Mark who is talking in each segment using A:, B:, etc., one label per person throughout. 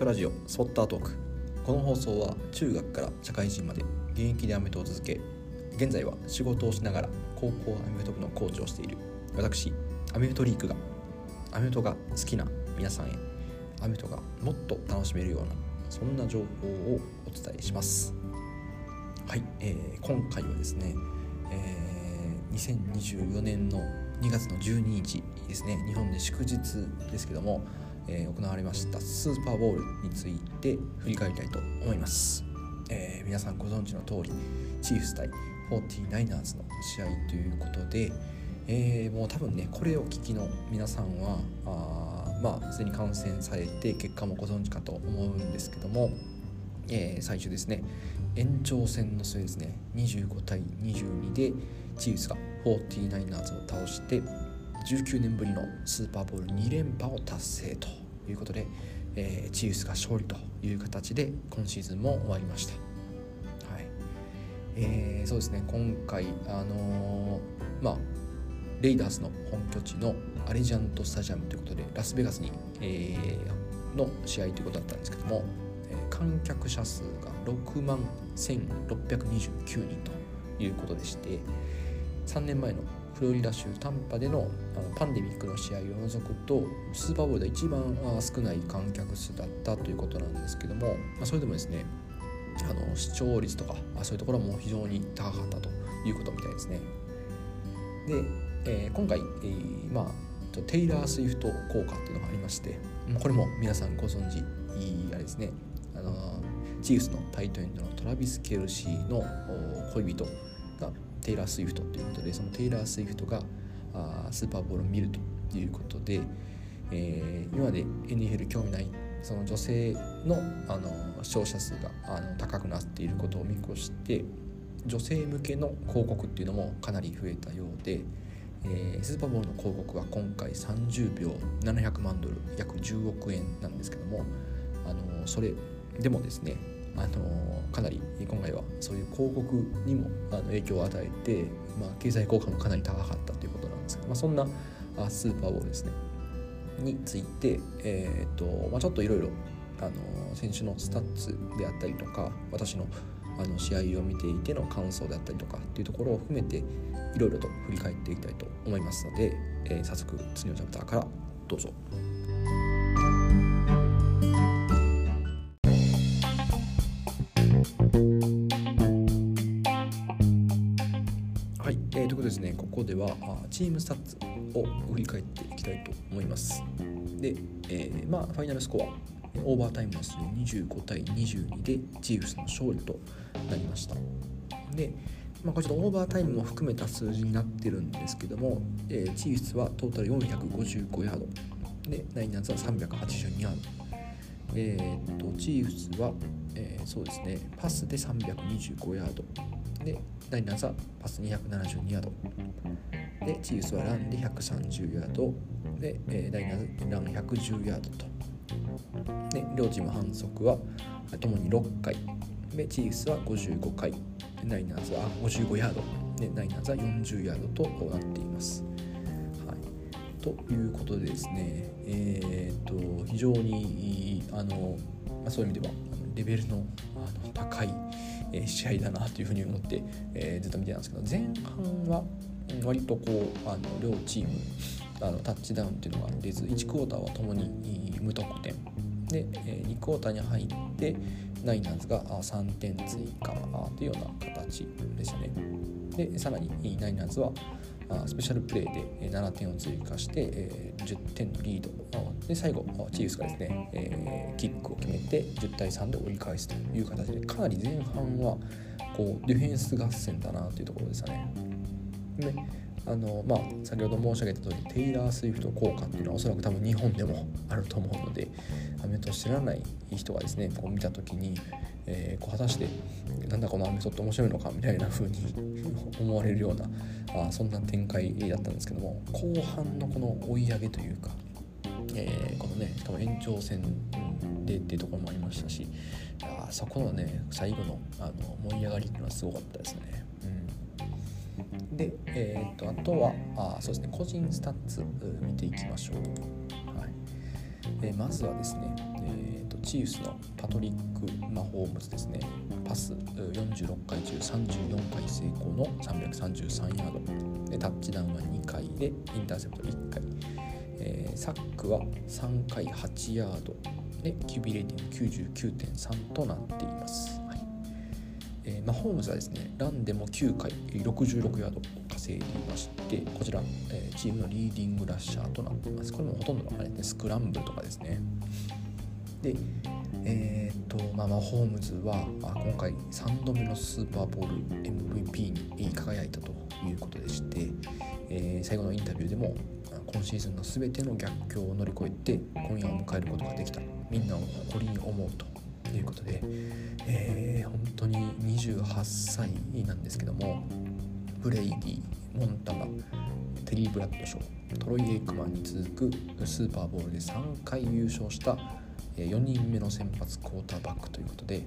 A: トラジオスポッタートーク。この放送は中学から社会人まで現役でアメフトを続け現在は仕事をしながら高校アメフト部のコーチをしている。私アメフトリークがアメフトが好きな皆さんへアメフトがもっと楽しめるようなそんな情報をお伝えします。はい、えー、今回はですね、えー、2024年の2月の12日ですね日本で祝日ですけどもえー、行われましたスーパーボールについて振り返りたいと思います、えー、皆さんご存知の通りチーフス対 49ers の試合ということで、えー、もう多分ねこれを聞きの皆さんはあまあすでに観戦されて結果もご存知かと思うんですけども、えー、最初ですね延長戦の末ですね25対22でチーフスが 49ers を倒して19年ぶりのスーパーボール2連覇を達成ということで、えー、チーフスが勝利という形で今シーズンも終わりました。はいえー、そうですね今回、あのー、まあ、レイダースの本拠地のアレジャントスタジアムということでラスベガスに、えー、の試合ということだったんですけども、え、観客者数が6万1629人ということでして3年前のフロリダ州タンパでのあのパンデミックの試合を除くとスーパーボウルで一番少ない観客数だったということなんですけども、まあ、それでもですねあの視聴率とかそういうところも非常に高かったということみたいですね。で、えー、今回、えー、まあテイラー・スイフト効果っていうのがありましてこれも皆さんご存知あれですねあのチーフスのタイトエンドのトラビス・ケルシーの恋人がテイラー・スウィフトということでそのテイラー・スウィフトがあスーパーボールを見るということで、えー、今まで NFL 興味ないその女性のあの視聴者数があの高くなっていることを見越して女性向けの広告っていうのもかなり増えたようで、えー、スーパーボールの広告は今回30秒700万ドル約10億円なんですけどもあのそれでもですねあのかなり今回はそういう広告にもあの影響を与えて、まあ、経済効果もかなり高かったということなんですけど、まあ、そんなスーパーボウルですねについて、えーとまあ、ちょっといろいろ選手のスタッツであったりとか私のあの試合を見ていての感想であったりとかっていうところを含めていろいろと振り返っていきたいと思いますので、えー、早速次のチャプターからどうぞ。チームスタッツを振り返っていきたいと思います。で、えー、まあファイナルスコアオーバータイムの数25対22でチーフスの勝利となりました。で、まあ、こちょっとオーバータイムも含めた数字になってるんですけども、えー、チーフスはトータル455ヤード。でナイナーズは382ヤード。えー、っとチーフスは、えー、そうですねパスで325ヤード。でナイナーズはパス272ヤード。でチーフスはランで130ヤード。で、えー、ナイナーズラン110ヤードと。で両チーム反則はともに6回。でチーフスは55回。ナイナーズは55ヤード。でナイナーズは40ヤードとなっています。はい、ということでですね、えーと、非常にあの、まあ、そういう意味ではレベルのあの高いえ試合だなというふうに思って、えー、ずっと見てたんですけど前半は割とこうあの両チームあのタッチダウンっていうのが出ず1クォーターはともに無得点。で、え2クォーターに入ってナイナーズが3点追加というような形でしたね。でさらにナイナーズはスペシャルプレーで7点を追加して、10点のリード。で最後チーフスがですね、キックを決めて10対3で折り返すという形でかなり前半はこうディフェンス合戦だなというところでしたね。であのまあ、先ほど申し上げた通りテイラー・スウィフト効果っていうのはおそらく多分日本でもあると思うのでアメト知らない人がですねこう見た時に、えー、こう果たしてなんだこのアメトって面白いのかみたいな風に思われるようなあそんな展開だったんですけども後半のこの追い上げというか、えー、このねしかも延長戦でっていうところもありましたしあそこのね最後のあの盛り上がりっていうのはすごかったですね。で、えーと、あとはあそうですね個人スタッツ見ていきましょう。はい。えー、まずはですね、えーと、チーフスのパトリック・マホームズですね。パス46回中34回成功の333ヤード。でタッチダウンは2回でインターセプト1回、えー、サックは3回8ヤード。で QB レーティング99.3となっています、えー、マホームズはですねランでも9回66ヤード稼いでいましてこちら、えー、チームのリーディングラッシャーとなっています。これもほとんどのあれ、ね、スクランブルとかですね。でえー、っとまあ、マホームズはあ今回3度目のスーパーボール MVP に輝いたということでして、えー、最後のインタビューでも今シーズンの全ての逆境を乗り越えて今夜を迎えることができた。みんなを誇りに思うと。ということで、えー、本当に28歳なんですけどもブレイディモンタマテリー・ブラッドショートロイ・エイクマンに続くスーパーボールで3回優勝した4人目の先発クォーターバックということで、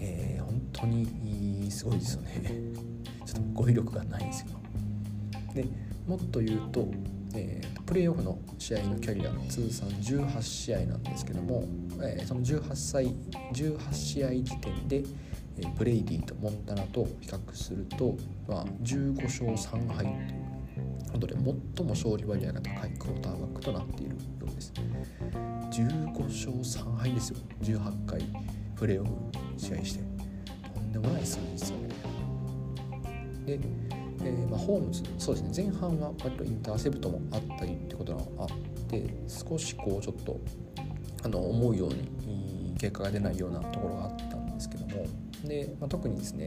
A: えー、本当にすごいですよね。ちょっと語彙力がないですよでもっと言うとえー、プレーオフの試合のキャリア通算18試合なんですけども、えー、その18歳18試合時点で、えー、ブレイディとモンタナと比較すると、まあ、15勝3敗ということで最も勝利割合が高いクォーターバックとなっているようです。15勝3敗ですよ。18回プレーオフ試合して。とんでもない数字ですよね。でえー、まあ、ホームズそうですね前半は割とインターセプトもあったりってことがあって少しこうちょっとあの思うように結果が出ないようなところがあったんですけどもで、まあ、特にですね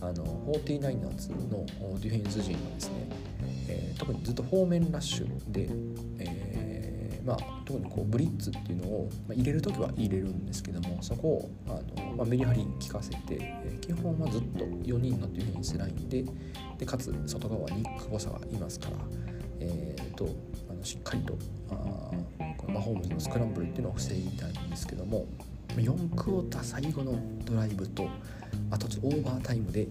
A: あの 49ers のディフェンス陣はですね、えー、特にずっと方面ラッシュで、えー、まあ、特にこうブリッツっていうのを、まあ、入れる時は入れるんですけどもそこをあの、まあ、メリハリ効かせて、えー、基本はずっと4人のディフェンスラインででかつ外側に久保差がいますから、えーと、あのしっかりとあこのマホームズのスクランブルっていうのを防ぎたいんですけども4クォーター最後のドライブとあとオーバータイムで、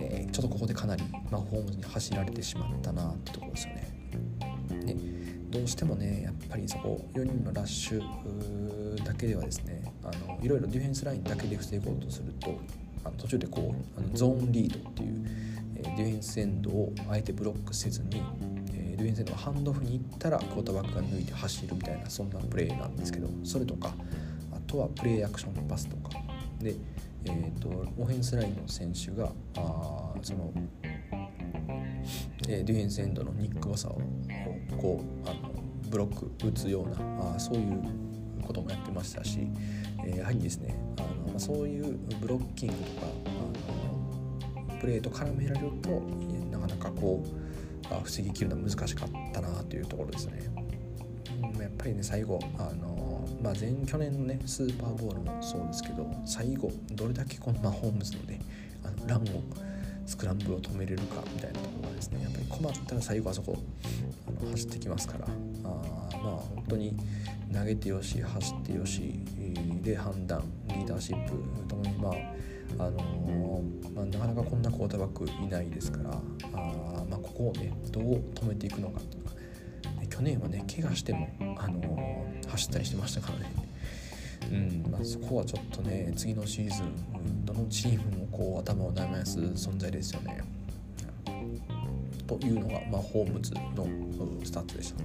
A: えー、ちょっとここでかなりマホームズに走られてしまったなってところですよね。してもねやっぱりそこ4人のラッシュだけではですねあのいろいろディフェンスラインだけで防ごうとするとあの途中でこうあのゾーンリードっていうえディフェンスエンドをあえてブロックせずに、えディフェンスエンドがハンドオフに行ったらクォーターバックが抜いて走るみたいなそんなプレーなんですけどそれとかあとはプレーアクションのパスとか。で、えーと、オフェンスラインの選手があその、えディフェンスエンドのニック・バサをこうあのブロック打つようなあそういうこともやってましたし、えー、やはりですねあの、ま、そういうブロッキングとかあのプレーと絡められるとなかなかこう防ぎきるのは難しかったなというところですね。やっぱりね最後あの、まあ、前去年のねスーパーボールもそうですけど最後どれだけこのマホームズのねあのランをスクランブルを止めれるかみたいなところがですねやっぱり困ったら最後あそこあの走ってきますから。あまあ本当に投げてよし走ってよしで判断リーダーシップともにまああのー、まあ、なかなかこんなクォーターバックいないですから。あ、まあ、ここをねどう止めていくのかとか、去年はね怪我しても、あのー、走ったりしてましたからね、うんまあ、そこはちょっとね次のシーズンどのチームもこう頭を悩ます存在ですよね。というのが、まあ、ホームズのスタッツでした。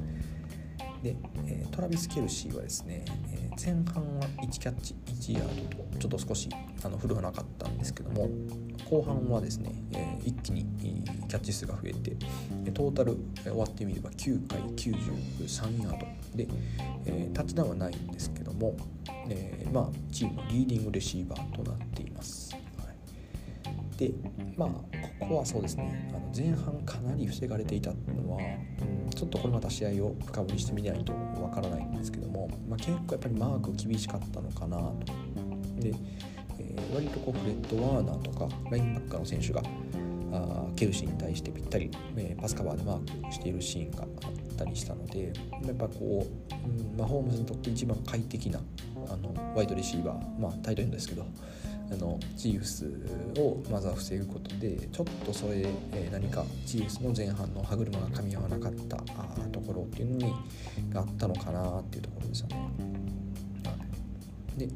A: で、えトラビス・ケルシーはですね、え前半は1キャッチ1ヤードとちょっと少しあの振るわなかったんですけども後半はですね、え一気にキャッチ数が増えてトータル終わってみれば9回93ヤードで、えタッチダウンはないんですけども、えまあ、チームのリーディングレシーバーとなっています。でまあここはそうですねあの前半かなり防がれていたのは、うん、ちょっとこれまた試合を深掘りしてみないとわからないんですけども、まあ、結構やっぱりマーク厳しかったのかなと。で、えー、割とこうフレッド・ワーナーとかラインバッカーの選手があケルシーに対してぴったり、えー、パスカバーでマークしているシーンがあったりしたのでやっぱこう、うんまあ、ホームズにとって一番快適なあのワイドレシーバー、まあ、タイトエンドですけどあのチーフスをまずは防ぐことでちょっとそれで、え何かチーフスの前半の歯車が噛み合わなかったあところっていうのにがあったのかなっていうところですよね。で、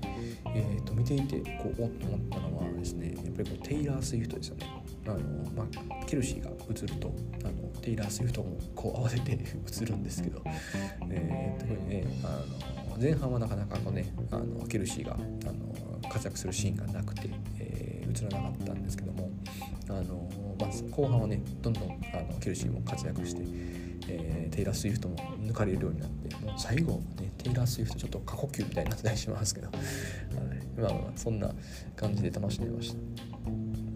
A: えー、と見ていてこうおっと思ったのはですねやっぱりこうテイラー・スウィフトですよね。あのまあ、ケルシーが映るとあのテイラー・スウィフトもこう慌てて 映るんですけど、えー、特にねあの前半はなかなかこう、ね、あのケルシーがあの活躍するシーンがなくて、えー、映らなかったんですけどもあの、まあ、後半はねどんどんあのケルシーも活躍して、えー、テイラー・スウィフトも抜かれるようになってもう最後、ね、テイラー・スウィフトちょっと過呼吸みたいになったりしますけど、はい、まあまあそんな感じで楽しんでました。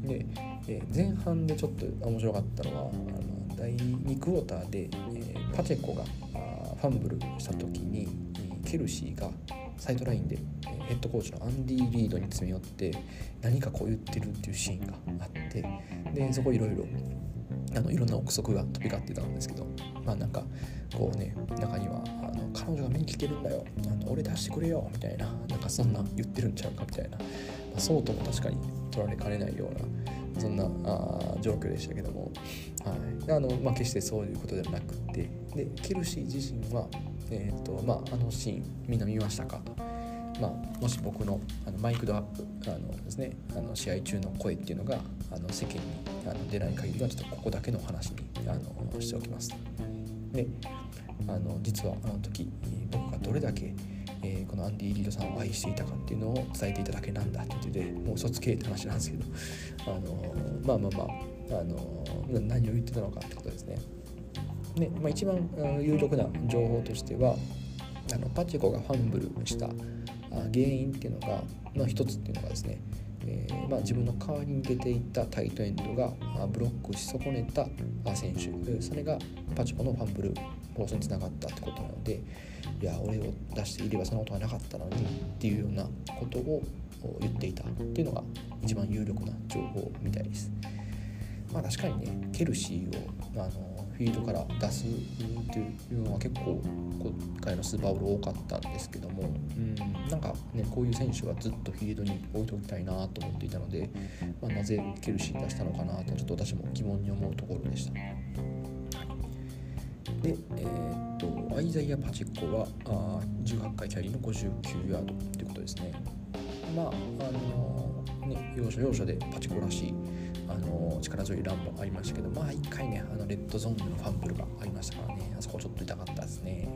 A: で、えー、前半でちょっと面白かったのはあの第2クォーターで、えー、パチェコがファンブルした時にケルシーがサイドラインでヘッドコーチのアンディ・リードに詰め寄って何かこう言ってるっていうシーンがあってでそこいろいろあのいろんな憶測が飛び交ってたんですけどまあなんかこうね中にはあの彼女が見に来てるんだよあの俺出してくれよみたいななんかそんな言ってるんちゃうかみたいな、まあ、そうとも確かに取られかねないようなそんなあ状況でしたけども、はいあのまあ、決してそういうことではなくてでケルシー自身は、えーとまあ、あのシーンみんな見ましたか？まあ、もし僕のあのマイクドアップあのですねあの試合中の声っていうのがあの世間にあの出ない限りはちょっとここだけの話にあのしておきます。であの実はあの時僕がどれだけ、えー、このアンディ・リードさんを愛していたかっていうのを伝えていただけなんだって言っててもう嘘つけって話なんですけどあのまあまあまああの何を言ってたのかってことですね。で、まあ、一番有力な情報としてはあのパチェコがファンブルした原因っていうのがの一つっていうのがですね、えー、まあ、自分の代わりに出ていったタイトエンドがブロックし損ねた選手それがパチコのファンブル放送につながったってことなのでいや俺を出していればそんなことはなかったのにっていうようなことを言っていたっていうのが一番有力な情報みたいです。まあ確かにねケルシーをあのフィールドから出すっていうのは結構今回のスーパーボール多かったんですけども、うん、なんかねこういう選手はずっとフィールドに置いておきたいなと思っていたので、まあ、なぜケルシー出したのかなとちょっと私も疑問に思うところでした。で、えー、っとアイザイア・パチッコはあ18回キャリーの59ヤードということですね。まああのね要所要所でパチコらしいあの力強いランもありましたけどまあ1回ねあのレッドゾーンでのファンブルがありましたからねあそこちょっと痛かったですね。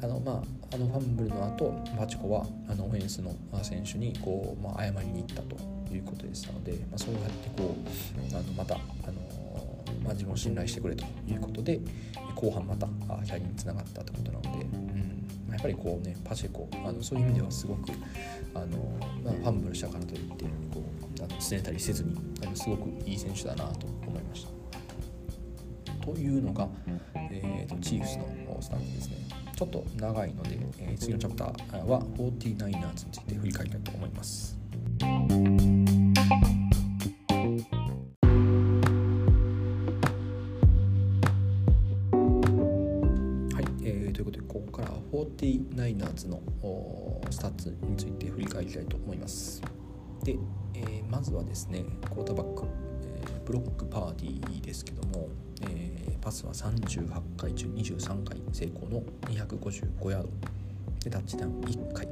A: あのまああのファンブルの後パチコはあのオフェンスの選手にこう、まあ、謝りに行ったということでしたので、まあ、そうやってこうあのまたあの、まあ、自分を信頼してくれということで後半またキャリーにつながったということなので、うんやっぱりこうねパチェコあのそういう意味ではすごくあの、まあ、ファンブルしたからといってこうあの拗ねたりせずにすごくいい選手だなと思いました。というのが、えーと、チーフスのスタンスですね。ちょっと長いので、えー、次のチャプターは 49ers について振り返りたいと思います。はい、えー、ということでここから 49ers のスタッツについて振り返りたいと思います。で、まずはですねクォーターバック、えー、ブロック・パーディーですけども、えー、パスは38回中23回成功の255ヤード。でタッチダウン1回、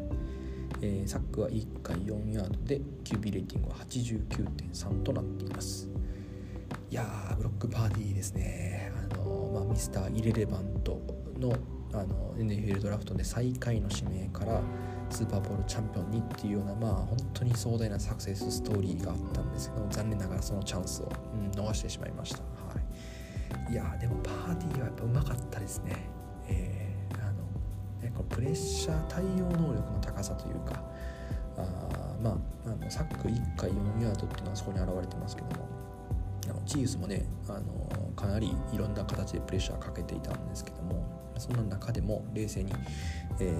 A: えー、サックは1回4ヤード。で QB レーティングは89.3となっています。いやーブロックパーティーですね。あの、まあ、ミスターイレレバントのあの NFL ドラフトで最下位の指名からスーパーボールチャンピオンにっていうようなまあ本当に壮大なサクセスストーリーがあったんですけど残念ながらそのチャンスを、うん、逃してしまいました、はい、いやでもパーティーはやっぱうまかったですね。えー、あのねこのプレッシャー対応能力の高さというかあまああのサック1回4ヤードっていうのはそこに現れてますけどもあのチーズもねあのかなりいろんな形でプレッシャーかけていたんですけどもその中でも冷静に、え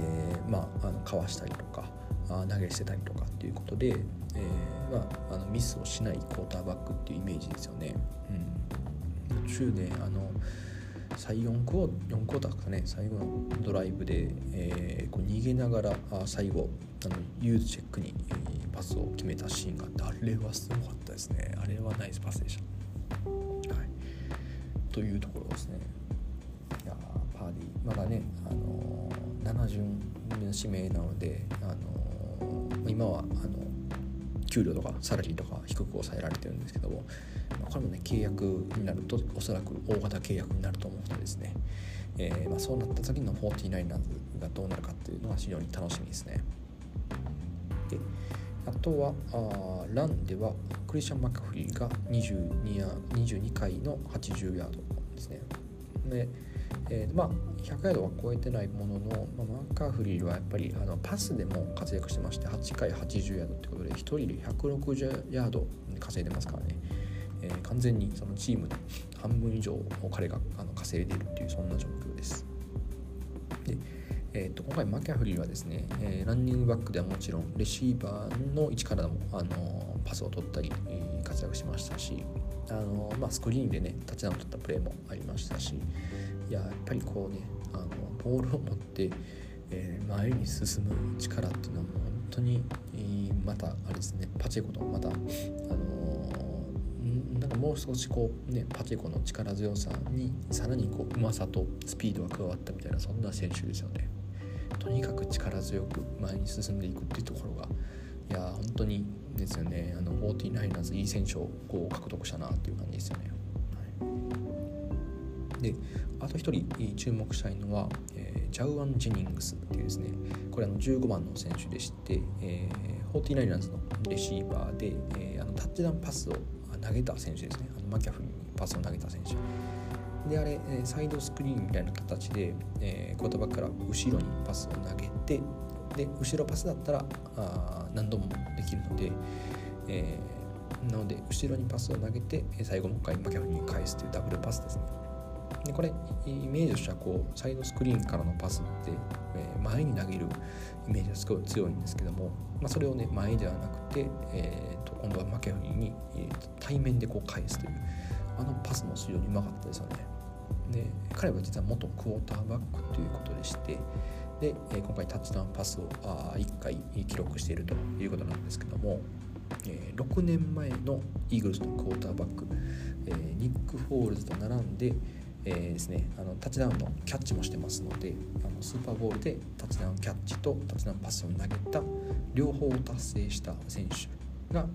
A: ー、まあ、あのかわしたりとか投げ捨てたりとかっていうことで、えー、まあ、あのミスをしないクォーターバックっていうイメージですよね。うん、途中であの最4クォ4クォーターかね最後のドライブで、えー、こう逃げながらあ最後あのユーズチェックに、えー、パスを決めたシーンがあってあれはすごかったですねあれはナイスパスでした。はい、というところですね。まだね、あのー、7巡目の指名なので、あのー、今はあの給料とかサラリーとか低く抑えられてるんですけども、まあ、これもね契約になるとおそらく大型契約になると思うのでですね、えー、まあ、そうなった時の 49ers がどうなるかっていうのは非常に楽しみですね。であとはあランではクリスチャン・マッカフリーが 22, や22回の80ヤードですね。でえー、まあ100ヤードは超えてないものの、まあ、マッカーフリーはやっぱりあのパスでも活躍してまして8回80ヤードってことで1人で160ヤード稼いでますからね、えー、完全にそのチームの半分以上を彼があの稼いでいるっていうそんな状況です。でえーと、今回マキャフリーはですね、えー、ランニングバックではもちろんレシーバーの位置からも、あのパスを取ったり、活躍しましたし、あのまあ、スクリーンでねタッチダウンを取ったプレーもありましたし、いややっぱりこうねあのボールを持って、えー、前に進む力っていうのはもう本当に、えー、またあれですねパチェコとまたあのー、なんかもう少しこうねパチェコの力強さにさらにこううまさとスピードが加わったみたいなそんな選手ですよね。とにかく力強く前に進んでいくっていうところがいや本当にですよね。あの 49ers いい選手をこう獲得したなっていう感じですよね。であと1人注目したいのは、えー、ジャウアン・ジェニングスっていうですね。これあの15番の選手でして、えー、49ers のレシーバーで、えー、あのタッチダウンパスを投げた選手ですね。あのマキャフにパスを投げた選手。であれサイドスクリーンみたいな形で、えー、クォーターバックから後ろにパスを投げてで後ろパスだったらあ何度もできるので、えー、なので後ろにパスを投げて最後もう一回マキャフに返すというダブルパスですね。でこれイメージとしてはこうサイドスクリーンからのパスって、えー、前に投げるイメージがすごい強いんですけども、まあ、それをね前ではなくて、えーと、今度はマキャフリーに、えー、対面でこう返すというあのパスも非常にうまかったですよね。で彼は実は元クォーターバックということでしてで、え、今回タッチダウンパスをあ1回記録しているということなんですけども、え、6年前のイーグルスのクォーターバック、え、ニック・フォールズと並んで、えー、ですね、あのタッチダウンのキャッチもしてますのであのスーパーボールでタッチダウンキャッチとタッチダウンパスを投げた両方を達成した選手が、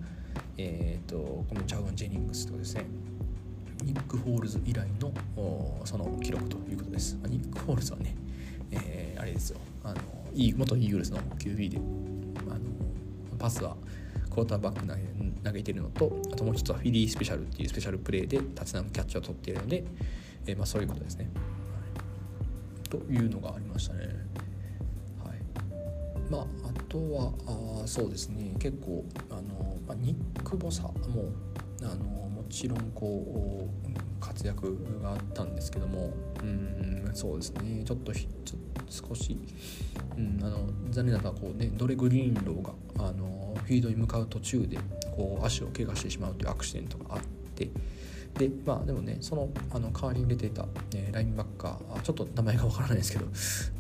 A: えーと、このジャウアン・ジェニングスとですねニック・ホールズ以来のその記録ということです。ニック・ホールズはね、えー、あれですよ。あの元イーグルスの QB であのパスはクォーターバック投げ投げてるのとあともう一つはフィリースペシャルっていうスペシャルプレーでタッチダウンキャッチを取っているのでえー、まあ、そういうことですね。はい、というのがありましたね。はい。まあ、あとはあそうですね。結構あの、まあ、ニック・ボサもあのもちろんこう活躍があったんですけどもうん。そうですねちょっと少し、うん、あの残念ながらこう、ね、ドレ・グリーンローがあのフィードに向かう途中でこう足を怪我してしまうというアクシデントがあって。でまあでもねそのあの代わりに出ていた、えー、ラインバッカーちょっと名前がわからないですけど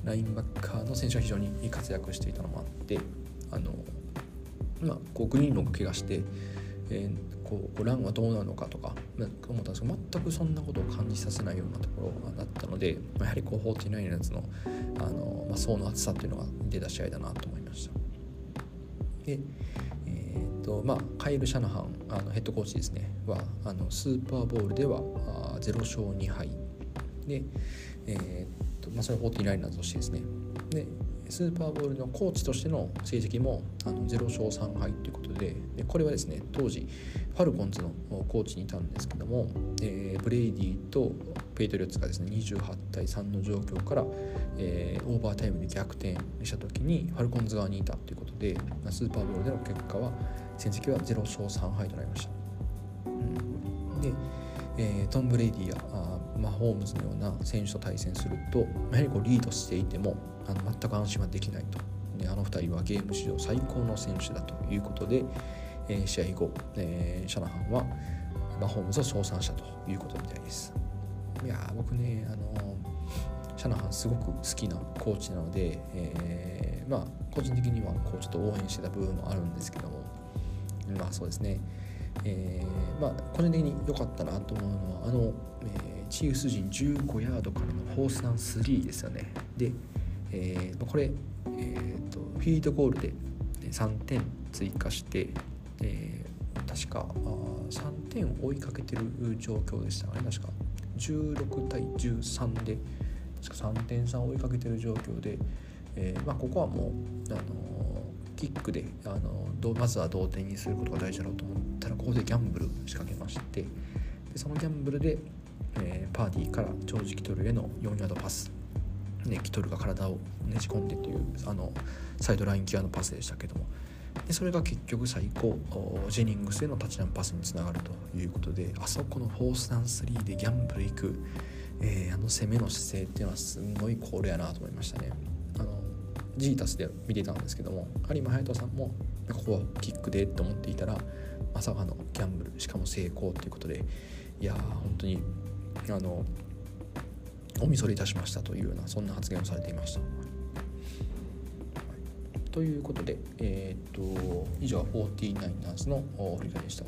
A: ラインバッカーの選手は非常に活躍していたのもあってあのまあこうグリーンロンが怪我して、えー、こうランはどうなのかとか思ったんですけど全くそんなことを感じさせないようなところだったので、まあ、やはりこう49のやつのあの、まあ、層の厚さっていうのが出た試合だなと思いました。でとまあ、カイル・シャナハンあのヘッドコーチですねはあのスーパーボールではあ0勝2敗で、えーとまあ、それを49ers としてですねでスーパーボールのコーチとしての成績もあの0勝3敗ということででこれはですね当時ファルコンズのコーチにいたんですけども、えー、ブレイディとペイトリオッツがですね28対3の状況から、えー、オーバータイムで逆転した時にファルコンズ側にいたということでスーパーボールでの結果は戦績は0勝3敗となりました。うん、で、えー、トム・ブレイディやマホームズのような選手と対戦するとやはりこうリードしていてもあの全く安心はできないと。であの2人はゲーム史上最高の選手だということで、えー、試合後、えー、シャナハンはマホームズを称賛したということみたいです。いや僕ねあのシャナハンすごく好きなコーチなので、えー、まあ個人的にはこうちょっと応援してた部分もあるんですけどもまあそうですねえー、まあ個人的に良かったなと思うのはあの、えー、チーフス陣15ヤードからのフォースダウン3ですよね。で、えー、これ、えーと、フィードゴールで3点追加して、えー、確かあ3点追いかけてる状況でしたかね。確か16対13で確か3点差追いかけてる状況で、えーまあ、ここはもう、あのキックであのまずは同点にすることが大事だろうと思ったらここでギャンブル仕掛けましてでそのギャンブルで、えー、パーティーからジョージ・キトルへの4ヤードパス、ね、キトルが体をねじ込んでというあのサイドライン際のパスでしたけどもでそれが結局最高ジェニングスへのタッチダウンパスにつながるということであそこのフォースダウン3でギャンブルいく、えー、あの攻めの姿勢っていうのはすごいコールやなと思いましたね。あのジータスで見てたんですけども有馬隼人さんもここはキックでと思っていたらまさかのギャンブルしかも成功ということでいやー本当にあのおみそれいたしましたというようなそんな発言をされていました。ということで、えー、っと以上は 49ers の振り返りでした。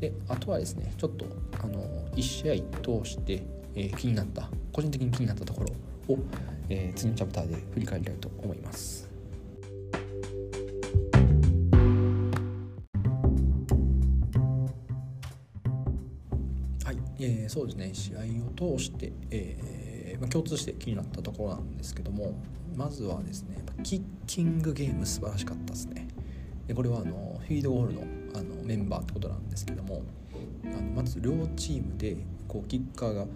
A: であとはですねちょっとあの1試合通して、えー、気になった個人的に気になったところを、えー、次のチャプターで振り返りたいと思います。そうですね。試合を通して、えーまあ、共通して気になったところなんですけどもまずはですねキッキングゲーム素晴らしかったですね。でこれはあのフィードゴールのあのメンバーってことなんですけどもあのまず両チームでこうキッカーが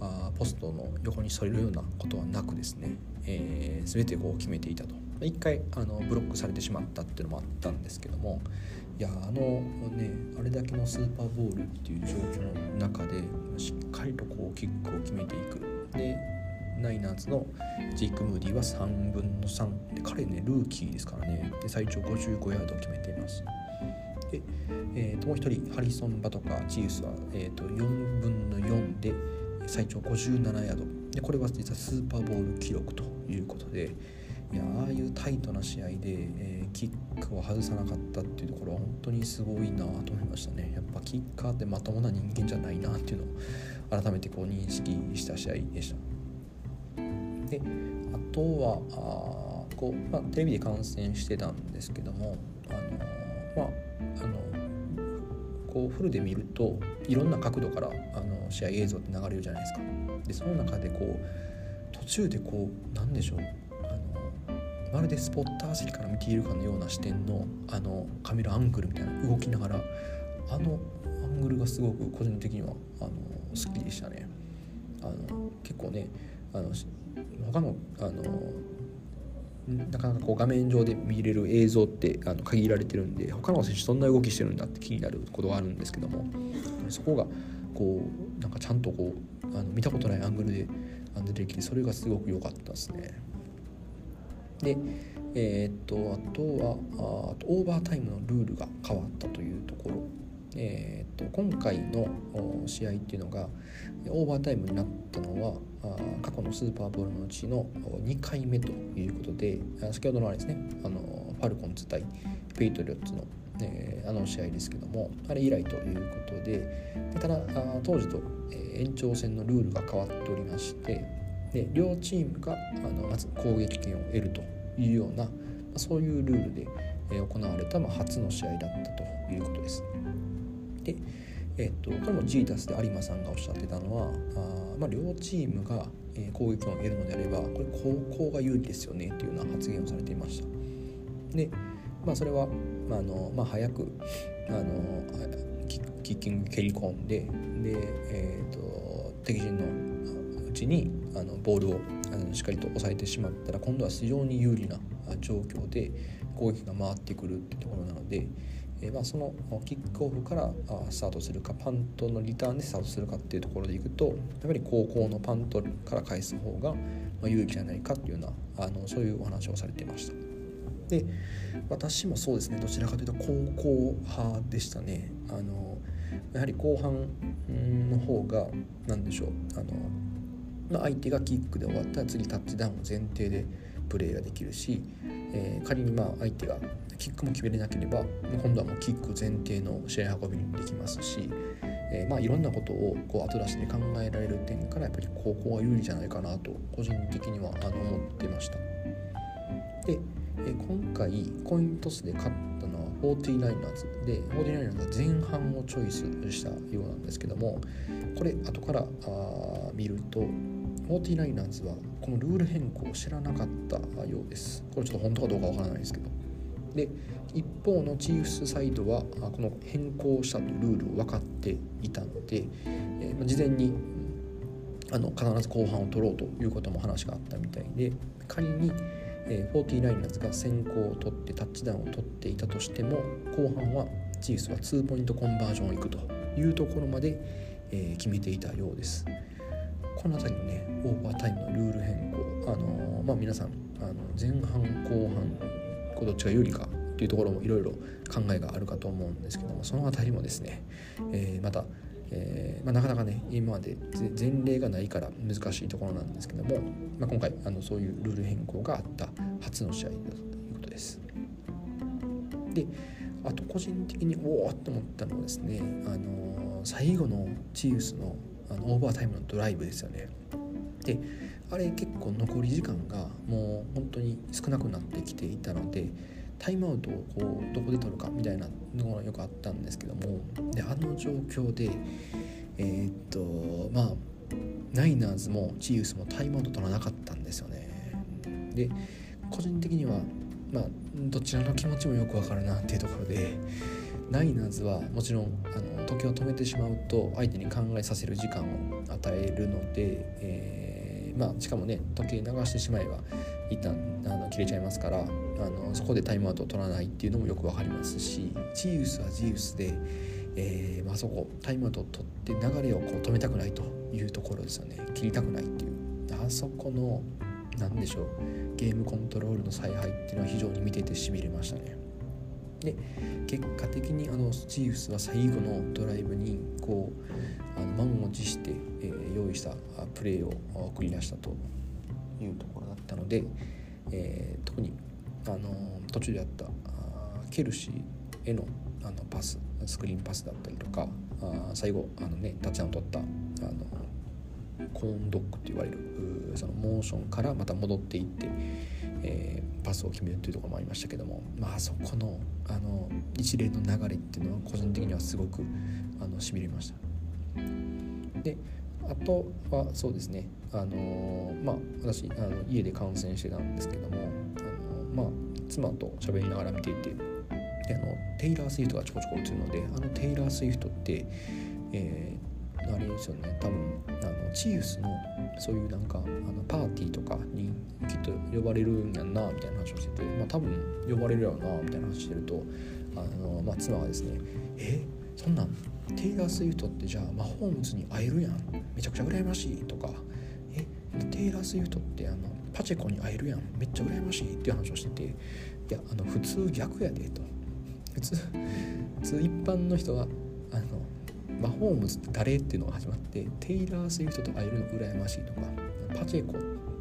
A: あポストの横にそれるようなことはなくですね、えー、全てこう決めていたと。一回あのブロックされてしまったっていうのもあったんですけどもやあのねあれだけのスーパーボールっていう状況の中でしっかりとこうキックを決めていく。でナイナーズのジーク・ムーディは3分の3で彼ねルーキーですからね。で最長55ヤードを決めています。で、えー、ともう一人ハリソン・バとかチーフスは、えー、と4分の4で最長57ヤード。でこれは実はスーパーボール記録ということで。いやああいうタイトな試合で、えー、キックを外さなかったっていうところは本当にすごいなと思いましたね。やっぱキッカーってまともな人間じゃないなっていうのを改めてこう認識した試合でした。であとはあこう、まあ、テレビで観戦してたんですけどもあのまああのこうフルで見るといろんな角度からあの試合映像って流れるじゃないですか。でその中でこう途中でこうなんでしょう。まるでスポッター席から見ているかのような視点のあのカメラアングルみたいな動きながらあのアングルがすごく個人的にはあの好きでしたね。あの結構ねあの他のあのなかなかこう画面上で見れる映像ってあの限られてるんで他の選手そんな動きしてるんだって気になることがあるんですけどもそこがこうなんかちゃんとこうあの見たことないアングルで出てきてそれがすごく良かったですね。でえー、っとあとはあオーバータイムのルールが変わったというところ。えーと、今回の試合っていうのがオーバータイムになったのは過去のスーパーボールのうちの2回目ということで先ほどのあれですねあのファルコンズ対ペイトリオッツの、えー、あの試合ですけどもあれ以来ということででただ当時と、延長戦のルールが変わっておりましてで両チームがあのまず攻撃権を得るというようなそういうルールでえ行われた、まあ、初の試合だったということです。で、えっと、これもジータスで有馬さんがおっしゃってたのはあ、まあ、両チームが、え攻撃権を得るのであればこれ後攻が有利ですよねというような発言をされていました。で、まあ、それは、まあのまあ、早くあのキッキング蹴り込んでで、えーと、敵陣のうちにあのボールをあのしっかりと抑えてしまったら今度は非常に有利な状況で攻撃が回ってくるってところなので、えー、まあ、そのキックオフからスタートするかパントのリターンでスタートするかっていうところでいくとやっぱり後攻のパントから返す方が有利じゃないかっていうようなあのそういうお話をされていました。で私もそうですねどちらかというと高校派でしたね。あのやはり後半の方が何でしょうあの、まあ、相手がキックで終わったら次タッチダウンを前提でプレーができるし、えー、仮にまあ相手がキックも決めれなければ今度はもうキック前提の試合運びにできますし、えー、まあいろんなことをこう後出しで考えられる点からやっぱり高校は有利じゃないかなと個人的にはあの思ってました。で、えー、今回コイントスで勝ったのは 49ers で 49ers は前半をチョイスしたようなんですけどもこれ後からあ見ると 49ers はこのルール変更を知らなかったようですこれちょっと本当かどうかわからないですけどで一方のチーフスサイドはこの変更したというルールを分かっていたので、えー、事前にあの必ず後半を取ろうということも話があったみたいで仮に、えー、49ers が先行を取ってタッチダウンを取っていたとしても後半はチーフスは2ポイントコンバージョンをいくというところまで、えー、決めていたようです。この辺りのねオーバータイムのルール変更あの、まあ皆さんあの前半後半どっちが有利かっていうところもいろいろ考えがあるかと思うんですけどもその辺りもですね、えー、また、えー、まあ、なかなかね今まで前例がないから難しいところなんですけども、まあ、今回あのそういうルール変更があった初の試合だということです。であと個人的におおって思ったのはですね、あの最後のチーフスのあのオーバータイムのドライブですよね。であれ結構残り時間がもう本当に少なくなってきていたのでタイムアウトをこうどこで取るかみたいなのがよくあったんですけどもであの状況でえー、っとまあナイナーズもチーフスもタイムアウト取らなかったんですよね。で個人的にはまあどちらの気持ちもよくわかるなっていうところでナイナーズはもちろんあの時を止めてしまうと相手に考えさせる時間を与えるので、えー、まあ、しかもね時計流してしまえば一旦あの切れちゃいますからあのそこでタイムアウトを取らないっていうのもよく分かりますしジーウスはジーウスで、えーまあそこタイムアウトを取って流れをこう止めたくないというところですよね切りたくないっていうあそこの何でしょうゲームコントロールの采配っていうのは非常に見ててしびれましたね。で結果的にあのチーフスは最後のドライブにこうあの満を持して、え、用意したプレーを繰り出したというところだったので、えー、特にあの途中であったケルシーへのあのパススクリーンパスだったりとかあ最後あの、ね、タッチダウン取ったあのコーンドッグと言われるそのモーションからまた戻っていってえー、パスを決めるというところもありましたけども、まあそこのあの一連の流れっていうのは個人的にはすごくあのしびれました。であとはそうですねあのまあ私あの家で観戦してたんですけどもあのまあ妻と喋りながら見ていてであのテイラー・スイフトがちょこちょこ映るのであのテイラー・スイフトって、えー、あれですよね多分あのチーフスのそういうなんかあのパーティーとかにきっと呼ばれるんやんなみたいな話をしてて、まあ、多分呼ばれるやろなみたいな話してるとあの、まあ、妻がですね「えそんなんテイラー・スウィフトってじゃあマホームズに会えるやんめちゃくちゃ羨ましい」とか「えテイラー・スウィフトってあのパチェコに会えるやんめっちゃ羨ましい」っていう話をしてて「いやあの普通逆やで」と。普通普通一般の人はあのマホームズって誰っていうのが始まってテイラー・スウィフトと会えるの羨ましいとかパチェコ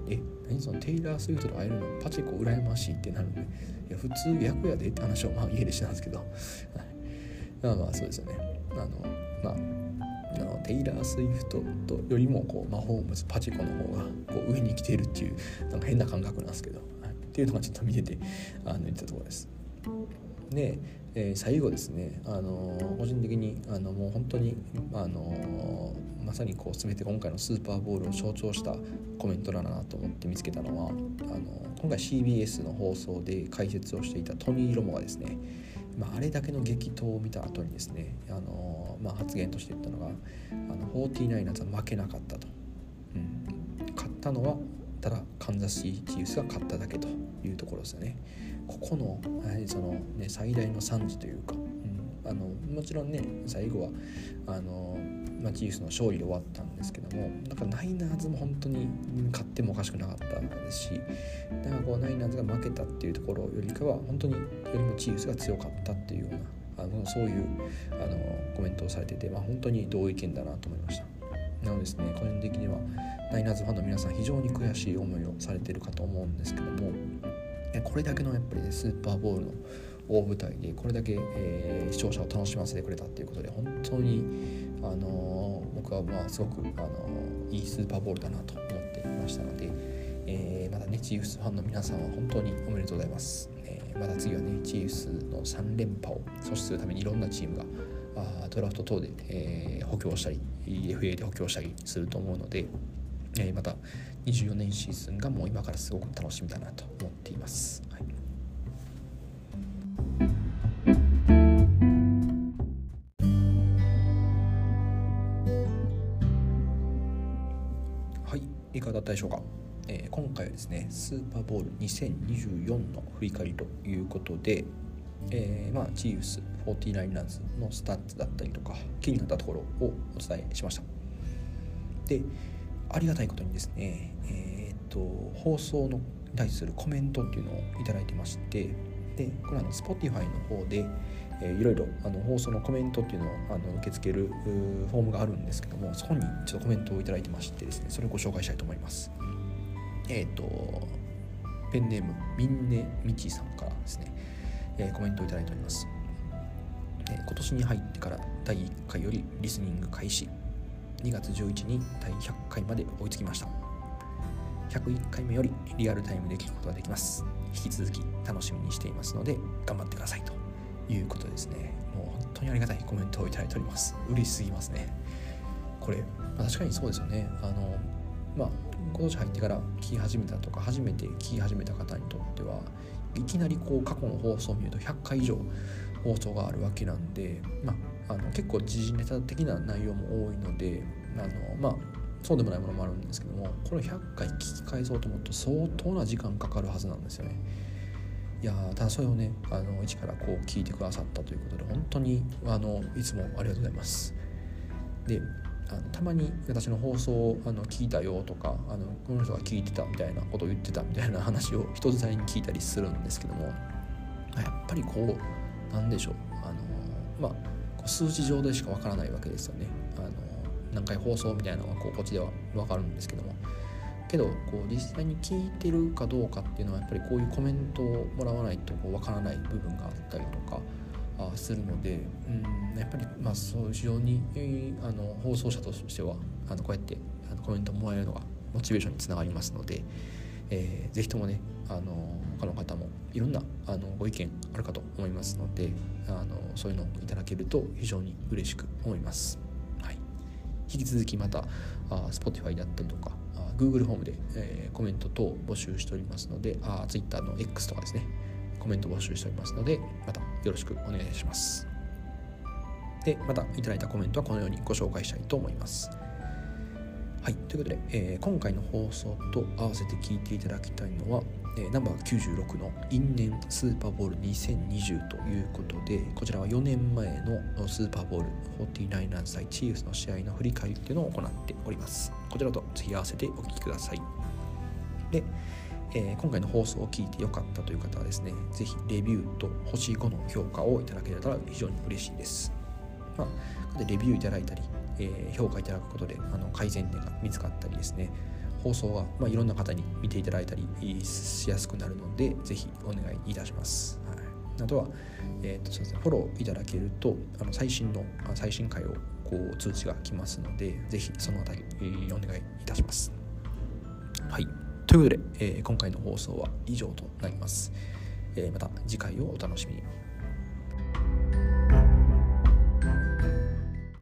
A: え何？そのテイラー・スウィフトと会えるのパチェコ羨ましいってなるんでいや普通逆やでって話をまあ家でしてたんですけど、まあまあそうですよね。あのまああのテイラー・スウィフトとよりもこうマホームズパチェコの方がこう上に来ているっていうなんか変な感覚なんですけど、はい、っていうのがちょっと見ててあの言ったところです。で、えー、最後ですね、あのー、個人的にあのもう本当に、あのー、まさにこう全て今回のスーパーボールを象徴したコメントだなと思って見つけたのはあの今回 CBS の放送で解説をしていたトニー・ロモがですね、まあ、あれだけの激闘を見た後にですね、あのまあ、発言として言ったのがあの 49ers は負けなかったと、うん、勝ったのはただカンザスシーチースが勝っただけというところですよね。ここのその、ね、最大の惨事というか、うん、あのもちろんね最後はあの、ま、チーフスの勝利で終わったんですけどもなんかナイナーズも本当に勝ってもおかしくなかったですしだかこうナイナーズが負けたっていうところよりかは本当によりもチーフスが強かったっていうようなあのそういうあのコメントをされてて、まあ、本当に同意見だなと思いました。なのですね個人的にはナイナーズファンの皆さん非常に悔しい思いをされてるかと思うんですけどもこれだけのやっぱり、ね、スーパーボールの大舞台でこれだけ、えー、視聴者を楽しませてくれたっていうことで本当に、あのー、僕はまあすごく、あのー、いいスーパーボールだなと思っていましたので、えまたねチーフスファンの皆さんは本当におめでとうございます、えまた次はねチーフスの3連覇を阻止するためにいろんなチームがあドラフト等で、え補強したり FA で補強したりすると思うので、えまた24年シーズンがもう今からすごく楽しみだなと思っています。はい。いかがだったでしょうか、えー、今回はですねスーパーボール2024の振り返りということで、えー、まあ、チーフス 49ers のスタッツだったりとか気になったところをお伝えしました。でありがたいことにですねえー、っと放送のに対するコメントっていうのを頂いてましてでこれはの Spotify の方で、えー、いろいろあの放送のコメントっていうのをあの受け付けるフォームがあるんですけどもそこにちょっとコメントを頂いてましてですねそれをご紹介したいと思います。えっ、ー、とペンネームみんねみちさんからですね、えー、コメントを頂いております、え今年に入ってから第1回よりリスニング開始。2月11日に第100回まで追いつきました。101回目よりリアルタイムで聞くことができます。引き続き楽しみにしていますので頑張ってくださいということですね。もう本当にありがたいコメントをいただいております。嬉しすぎますね。これ、まあ、確かにそうですよね。あのまあ今年入ってから聞き始めたとか初めて聞き始めた方にとってはいきなりこう過去の放送を見ると100回以上放送があるわけなんで、まあ、あの結構時事ネタ的な内容も多いのであのまあそうでもないものもあるんですけどもこれ100回聞き返そうと思うと相当な時間かかるはずなんですよね。いやただそれをねあの一からこう聞いてくださったということで本当にあのいつもありがとうございます。であのたまに私の放送をあの聞いたよとかあのこの人が聞いてたみたいなことを言ってたみたいな話を人伝いに聞いたりするんですけどもやっぱりこうなんでしょうあのまあ数字上でしかわからないわけですよね。あの何回放送みたいなのはこうこっちでは分かるんですけどもけどこう実際に聞いてるかどうかっていうのはやっぱりこういうコメントをもらわないとこう分からない部分があったりとかあするのでうんやっぱりまあそう非常に、あの放送者としてはあのこうやってあのコメントをもらえるのがモチベーションにつながりますので、えー、ぜひともねあの他の方もいろんなあのご意見あるかと思いますのであのそういうのをいただけると非常に嬉しく思います。はい。引き続きまたあ Spotify だったりとか Google ホームで、えー、コメント等を募集しておりますのであ Twitter の X とかですねコメント募集しておりますのでまたよろしくお願いします。でまたいただいたコメントはこのようにご紹介したいと思います。はい。ということで、えー、今回の放送と合わせて聞いていただきたいのはえナンバー96の因縁スーパーボール2020ということでこちらは4年前のスーパーボール 49ers 対チーフスの試合の振り返りっていうのを行っております。こちらと付き合わせてお聞きください。で、えー、今回の放送を聞いてよかったという方はですね是非レビューと星5の評価をいただけたら非常に嬉しいです。まあ、レビューいただいたり、えー、評価いただくことであの改善点が見つかったりですね放送が、まあ、いろんな方に見ていただいたりしやすくなるのでぜひお願いいたします。はい、あとは、えーとそうですね、フォローいただけるとあの最新の最新回をこう通知が来ますのでぜひそのあたり、えー、お願いいたします。はい、ということで、えー、今回の放送は以上となります。えー、また次回をお楽しみに。